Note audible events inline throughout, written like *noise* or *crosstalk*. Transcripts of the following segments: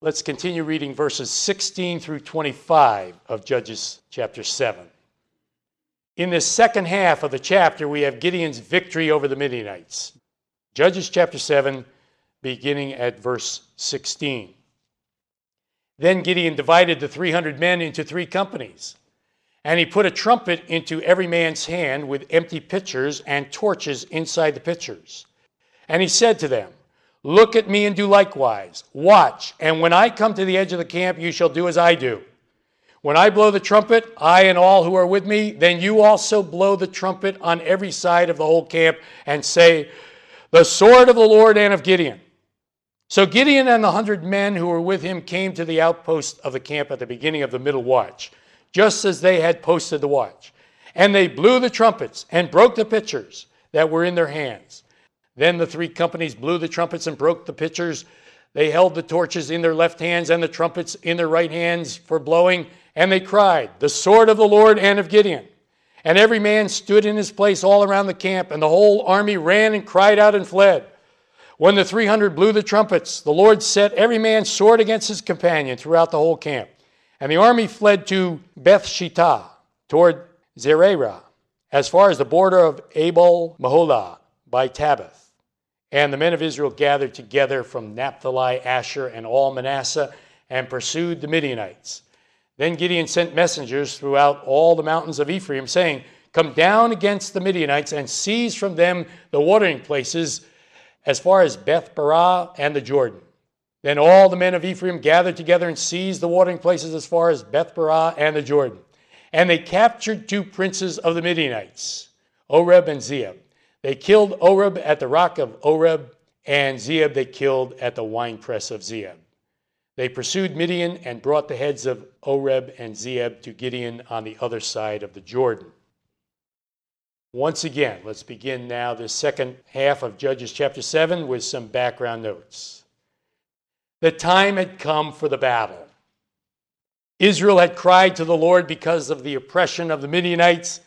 Let's continue reading verses 16 through 25 of Judges chapter 7. In this second half of the chapter, we have Gideon's victory over the Midianites. Judges chapter 7, beginning at verse 16. Then Gideon divided the 300 men into three companies. And he put a trumpet into every man's hand with empty pitchers and torches inside the pitchers. And he said to them, Look at me and do likewise. Watch, and when I come to the edge of the camp, you shall do as I do. When I blow the trumpet, I and all who are with me, then you also blow the trumpet on every side of the whole camp and say, The sword of the Lord and of Gideon. So Gideon and the hundred men who were with him came to the outpost of the camp at the beginning of the middle watch, just as they had posted the watch. And they blew the trumpets and broke the pitchers that were in their hands. Then the three companies blew the trumpets and broke the pitchers. They held the torches in their left hands and the trumpets in their right hands for blowing, and they cried, The sword of the Lord and of Gideon. And every man stood in his place all around the camp, and the whole army ran and cried out and fled. When the 300 blew the trumpets, the Lord set every man's sword against his companion throughout the whole camp. And the army fled to Beth Shittah, toward Zererah, as far as the border of Abel Meholah by Tabbath. And the men of Israel gathered together from Naphtali, Asher, and all Manasseh and pursued the Midianites. Then Gideon sent messengers throughout all the mountains of Ephraim, saying, Come down against the Midianites and seize from them the watering places as far as Beth Barah and the Jordan. Then all the men of Ephraim gathered together and seized the watering places as far as Beth Barah and the Jordan. And they captured two princes of the Midianites, Oreb and Zeeb. They killed Oreb at the rock of Oreb, and Zeeb they killed at the winepress of Zeeb. They pursued Midian and brought the heads of Oreb and Zeeb to Gideon on the other side of the Jordan. Once again, let's begin now the second half of Judges chapter 7 with some background notes. The time had come for the battle. Israel had cried to the Lord because of the oppression of the Midianites,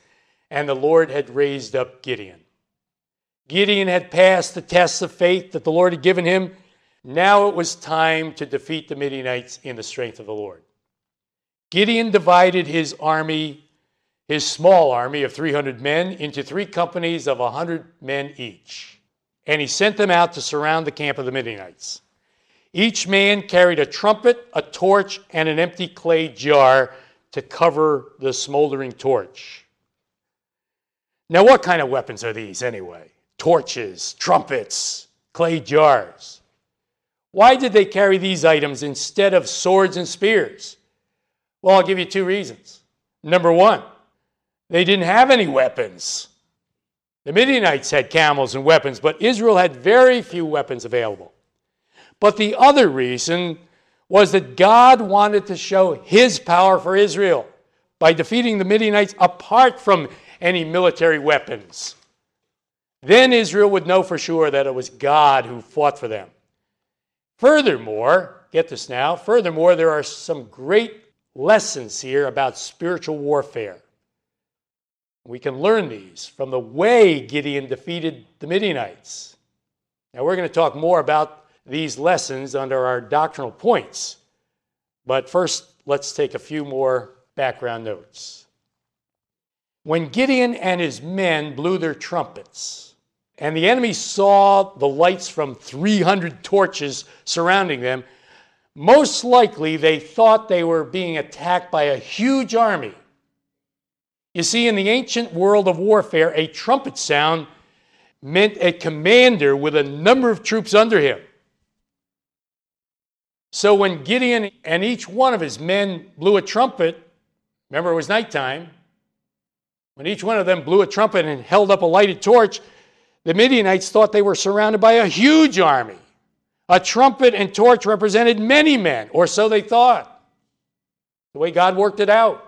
and the Lord had raised up Gideon. Gideon had passed the tests of faith that the Lord had given him. Now it was time to defeat the Midianites in the strength of the Lord. Gideon divided his army, his small army of 300 men, into three companies of 100 men each. And he sent them out to surround the camp of the Midianites. Each man carried a trumpet, a torch, and an empty clay jar to cover the smoldering torch. Now, what kind of weapons are these anyway? Torches, trumpets, clay jars. Why did they carry these items instead of swords and spears? Well, I'll give you two reasons. Number one, they didn't have any weapons. The Midianites had camels and weapons, but Israel had very few weapons available. But the other reason was that God wanted to show his power for Israel by defeating the Midianites apart from any military weapons. Then Israel would know for sure that it was God who fought for them. Furthermore, get this now, furthermore, there are some great lessons here about spiritual warfare. We can learn these from the way Gideon defeated the Midianites. Now, we're going to talk more about these lessons under our doctrinal points. But first, let's take a few more background notes. When Gideon and his men blew their trumpets, and the enemy saw the lights from 300 torches surrounding them. Most likely, they thought they were being attacked by a huge army. You see, in the ancient world of warfare, a trumpet sound meant a commander with a number of troops under him. So when Gideon and each one of his men blew a trumpet, remember it was nighttime, when each one of them blew a trumpet and held up a lighted torch, the Midianites thought they were surrounded by a huge army. A trumpet and torch represented many men, or so they thought. The way God worked it out.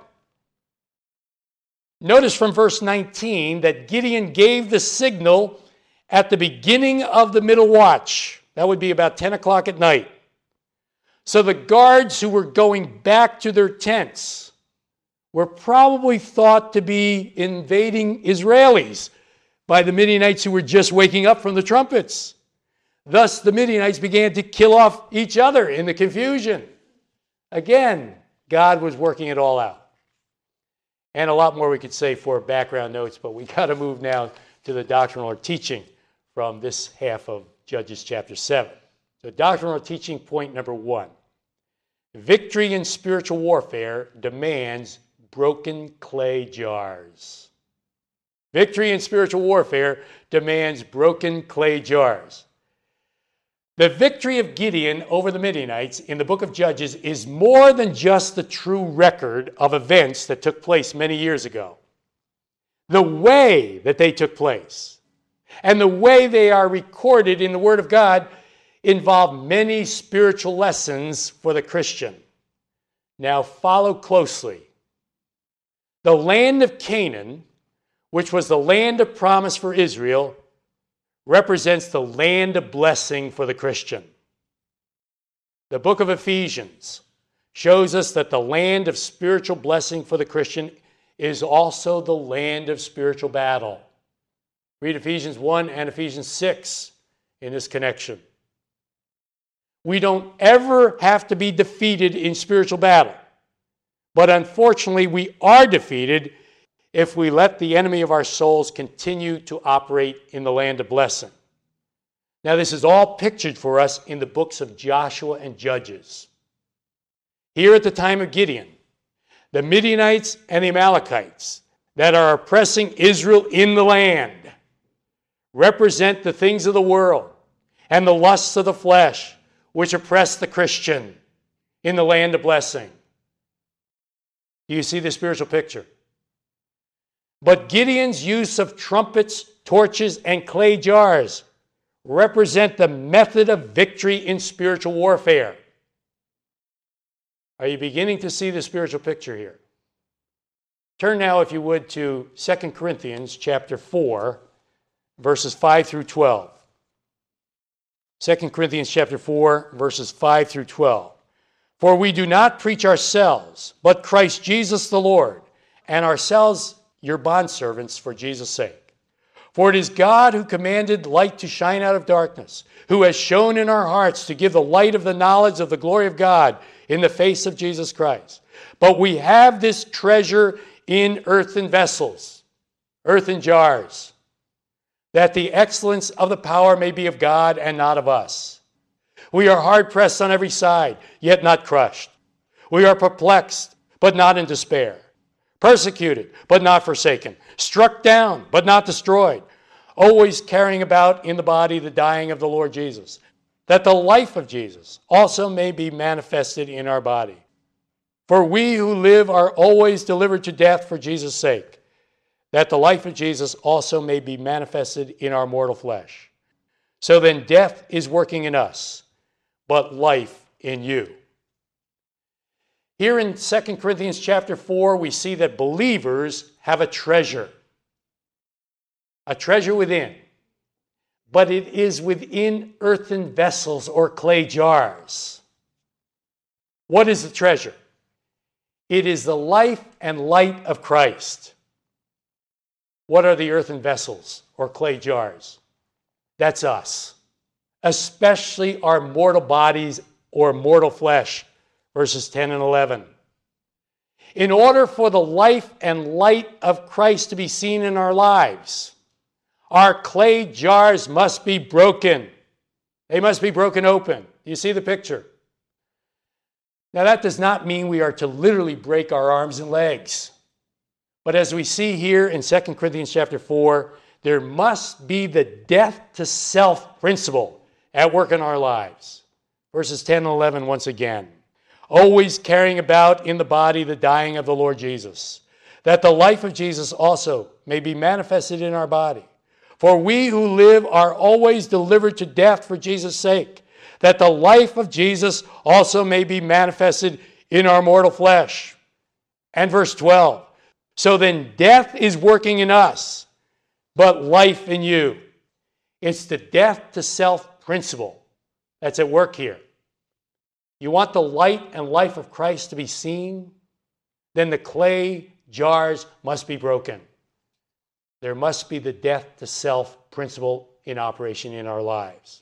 Notice from verse 19 that Gideon gave the signal at the beginning of the middle watch. That would be about 10 o'clock at night. So the guards who were going back to their tents were probably thought to be invading Israelis by the Midianites who were just waking up from the trumpets. Thus, the Midianites began to kill off each other in the confusion. Again, God was working it all out. And a lot more we could say for background notes, but we *laughs* got to move now to the doctrinal or teaching from this half of Judges chapter 7. So, doctrinal teaching point number one victory in spiritual warfare demands broken clay jars. Victory in spiritual warfare demands broken clay jars. The victory of Gideon over the Midianites in the book of Judges is more than just the true record of events that took place many years ago. The way that they took place and the way they are recorded in the Word of God involve many spiritual lessons for the Christian. Now, follow closely. The land of Canaan, which was the land of promise for Israel, represents the land of blessing for the Christian. The book of Ephesians shows us that the land of spiritual blessing for the Christian is also the land of spiritual battle. Read Ephesians 1 and Ephesians 6 in this connection. We don't ever have to be defeated in spiritual battle. But unfortunately, we are defeated if we let the enemy of our souls continue to operate in the land of blessing. Now, this is all pictured for us in the books of Joshua and Judges. Here at the time of Gideon, the Midianites and the Amalekites that are oppressing Israel in the land represent the things of the world and the lusts of the flesh which oppress the Christian in the land of blessing. Do you see the spiritual picture? But Gideon's use of trumpets, torches, and clay jars represent the method of victory in spiritual warfare. Are you beginning to see the spiritual picture here? Turn now, if you would, to 2 Corinthians chapter 4, verses 5 through 12. 2 Corinthians chapter 4, verses 5 through 12. For we do not preach ourselves, but Christ Jesus the Lord, and ourselves your bondservants for Jesus' sake. For it is God who commanded light to shine out of darkness, who has shown in our hearts to give the light of the knowledge of the glory of God in the face of Jesus Christ. But we have this treasure in earthen vessels, earthen jars, that the excellence of the power may be of God and not of us. We are hard pressed on every side, yet not crushed. We are perplexed, but not in despair persecuted, but not forsaken, struck down, but not destroyed, always carrying about in the body the dying of the Lord Jesus, that the life of Jesus also may be manifested in our body. For we who live are always delivered to death for Jesus' sake, that the life of Jesus also may be manifested in our mortal flesh. So then, death is working in us, but life in you. Here in 2 Corinthians chapter 4, we see that believers have a treasure, a treasure within, but it is within earthen vessels or clay jars. What is the treasure? It is the life and light of Christ. What are the earthen vessels or clay jars? That's us, especially our mortal bodies or mortal flesh verses 10 and 11. In order for the life and light of Christ to be seen in our lives, our clay jars must be broken. They must be broken open. You see the picture? Now, that does not mean we are to literally break our arms and legs. But as we see here in 2 Corinthians chapter 4, there must be the death to self principle at work in our lives. Verses 10 and 11 once again always carrying about in the body the dying of the Lord Jesus, that the life of Jesus also may be manifested in our body. For we who live are always delivered to death for Jesus' sake, that the life of Jesus also may be manifested in our mortal flesh. And verse 12 So then death is working in us, but life in you. It's the death to self principle that's at work here. You want the light and life of Christ to be seen? Then the clay jars must be broken. There must be the death to self principle in operation in our lives.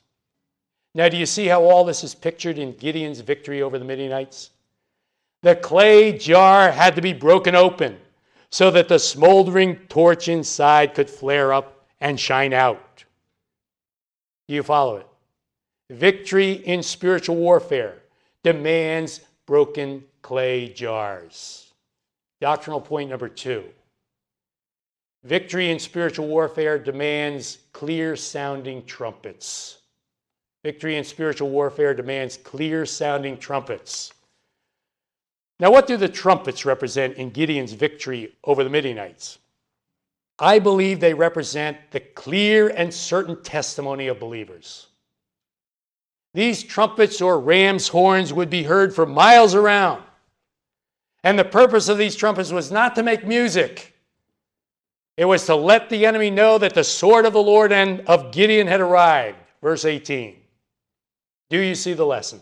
Now, do you see how all this is pictured in Gideon's victory over the Midianites? The clay jar had to be broken open so that the smoldering torch inside could flare up and shine out. Do you follow it? Victory in spiritual warfare demands broken clay jars. Doctrinal point number two victory in spiritual warfare demands clear sounding trumpets. Victory in spiritual warfare demands clear sounding trumpets. Now, what do the trumpets represent in Gideon's victory over the Midianites? I believe they represent the clear and certain testimony of believers. These trumpets or ram's horns would be heard for miles around. And the purpose of these trumpets was not to make music. It was to let the enemy know that the sword of the Lord and of Gideon had arrived. Verse 18. Do you see the lesson?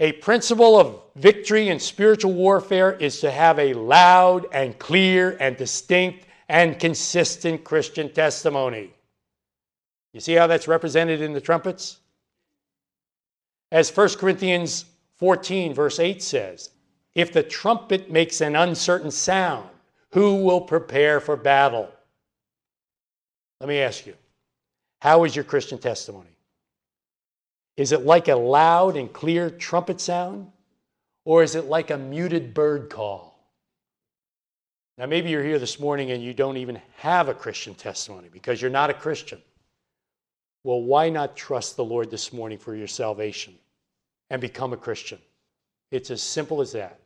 A principle of victory in spiritual warfare is to have a loud and clear and distinct and consistent Christian testimony. You see how that's represented in the trumpets? As 1 Corinthians 14, verse 8 says, if the trumpet makes an uncertain sound, who will prepare for battle? Let me ask you, how is your Christian testimony? Is it like a loud and clear trumpet sound? Or is it like a muted bird call? Now, maybe you're here this morning and you don't even have a Christian testimony because you're not a Christian. Well, why not trust the Lord this morning for your salvation and become a Christian? It's as simple as that.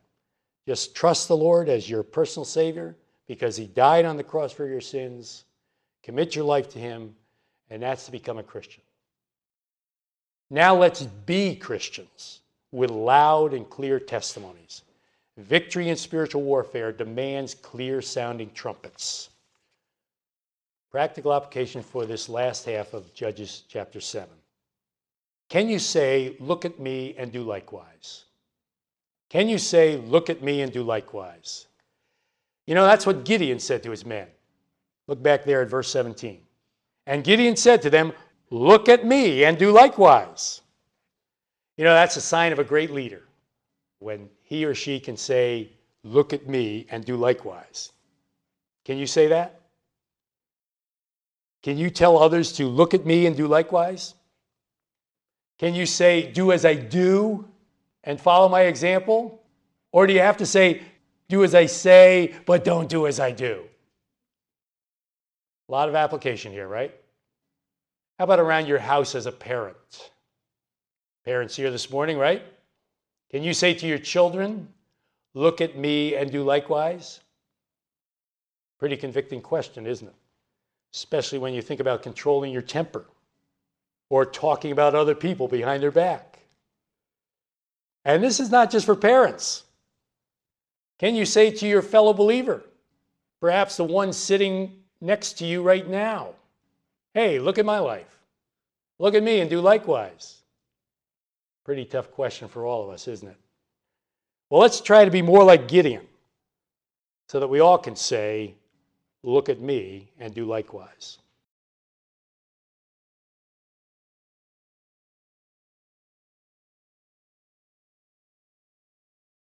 Just trust the Lord as your personal Savior because He died on the cross for your sins. Commit your life to Him, and that's to become a Christian. Now let's be Christians with loud and clear testimonies. Victory in spiritual warfare demands clear sounding trumpets. Practical application for this last half of Judges chapter 7. Can you say, Look at me and do likewise? Can you say, Look at me and do likewise? You know, that's what Gideon said to his men. Look back there at verse 17. And Gideon said to them, Look at me and do likewise. You know, that's a sign of a great leader when he or she can say, Look at me and do likewise. Can you say that? Can you tell others to look at me and do likewise? Can you say, Do as I do and follow my example? Or do you have to say, Do as I say, but don't do as I do? A lot of application here, right? How about around your house as a parent? Parents here this morning, right? Can you say to your children, look at me and do likewise? Pretty convicting question, isn't it? Especially when you think about controlling your temper or talking about other people behind their back. And this is not just for parents. Can you say to your fellow believer, perhaps the one sitting next to you right now, Hey, look at my life. Look at me and do likewise. Pretty tough question for all of us, isn't it? Well, let's try to be more like Gideon so that we all can say, Look at me and do likewise.